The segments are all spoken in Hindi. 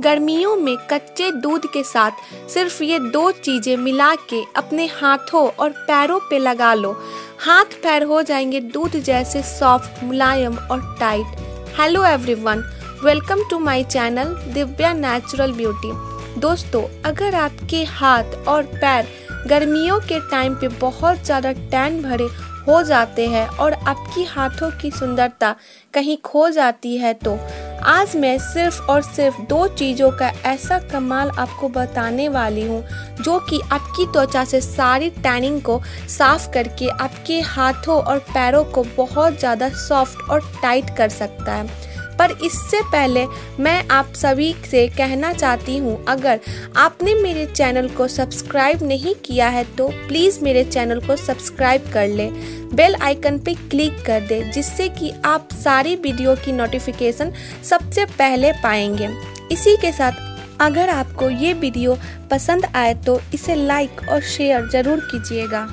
गर्मियों में कच्चे दूध के साथ सिर्फ़ ये दो चीज़ें मिला के अपने हाथों और पैरों पे लगा लो। हाथ पैर हो जाएँगे दूध जैसे सॉफ्ट, मुलायम और tight. Hello everyone, welcome to my channel Divya natural beauty. दोस्तों, अगर आपके हाथ और पैर गर्मियों के टाइम पे बहुत ज़्यादा टैन भरे हो जाते हैं और आपकी हाथों की सुंदरता कहीं खो जाती है तो। आज मैं सिर्फ़ और सिर्फ़ दो चीज़ों का ऐसा कमाल आपको बताने वाली हूँ, जो कि आपकी त्वचा से सारी टैनिंग को साफ़ करके आपके हाथों और पैरों को बहुत ज़्यादा सॉफ्ट और टाइट कर सकता है। पर इससे पहले मैं आप सभी से कहना चाहती हूँ, अगर आपने मेरे चैनल को सब्सक्राइब नहीं किया है तो प्लीज़ मेरे चैनल को सब्सक्राइब कर ले। बेल आइकन पे क्लिक कर दे, जिससे कि आप सारी वीडियो की नोटिफिकेशन सबसे पहले पाएँगे। इसी के साथ, अगर आपको ये वीडियो पसंद आए तो इसे लाइक और शेयर ज़रूर कीजिएगा।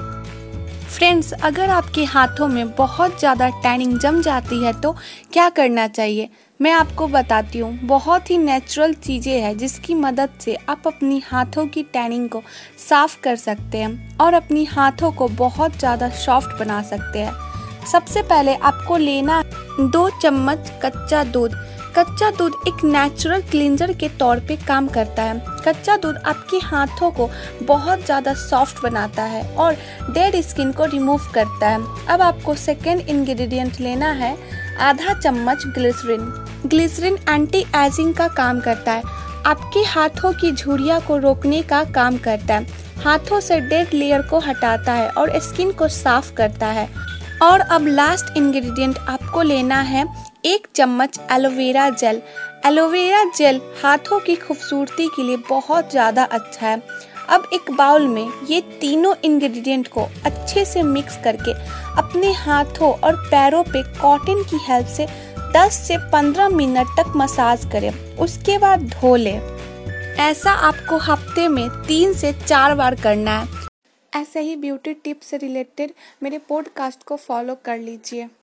फ्रेंड्स अगर आपके हाथों में बहुत ज़्यादा टैनिंग जम जाती है तो क्या करना चाहिए? मैं आपको बताती हूँ, बहुत ही नेचुरल चीज़ें हैं जिसकी मदद से आप अपनी हाथों की टैनिंग को साफ़ कर सकते हैं और अपनी हाथों को बहुत ज़्यादा सॉफ्ट बना सकते हैं। सबसे पहले आपको लेना दो चम्मच कच्चा दूध। कच्चा दूध एक नेचुरल क्लींजर के तौर पे काम करता है। कच्चा दूध आपके हाथों को बहुत ज़्यादा सॉफ्ट बनाता है और डेड स्किन को रिमूव करता है। अब आपको सेकेंड इंग्रेडिएंट लेना है, आधा चम्मच ग्लिसरिन ग्लिसरिन एंटी एजिंग का काम करता है। आपके हाथों की झुरिया को रोकने का काम करता है। हाथों से डेड लेयर को हटाता है और स्किन को साफ़ करता है। और अब लास्ट इंग्रेडिएंट आपको लेना है एक चम्मच एलोवेरा जेल एलोवेरा जेल हाथों की खूबसूरती के लिए बहुत ज़्यादा अच्छा है। अब एक बाउल में ये तीनों इंग्रेडिएंट को अच्छे से मिक्स करके अपने हाथों और पैरों पे कॉटन की हेल्प से 10 से 15 मिनट तक मसाज करें। उसके बाद धो लें। ऐसा आपको हफ़्ते में तीन से चार बार करना है। ऐसे ही ब्यूटी टिप्स से रिलेटेड मेरे पॉडकास्ट को फॉलो कर लीजिए।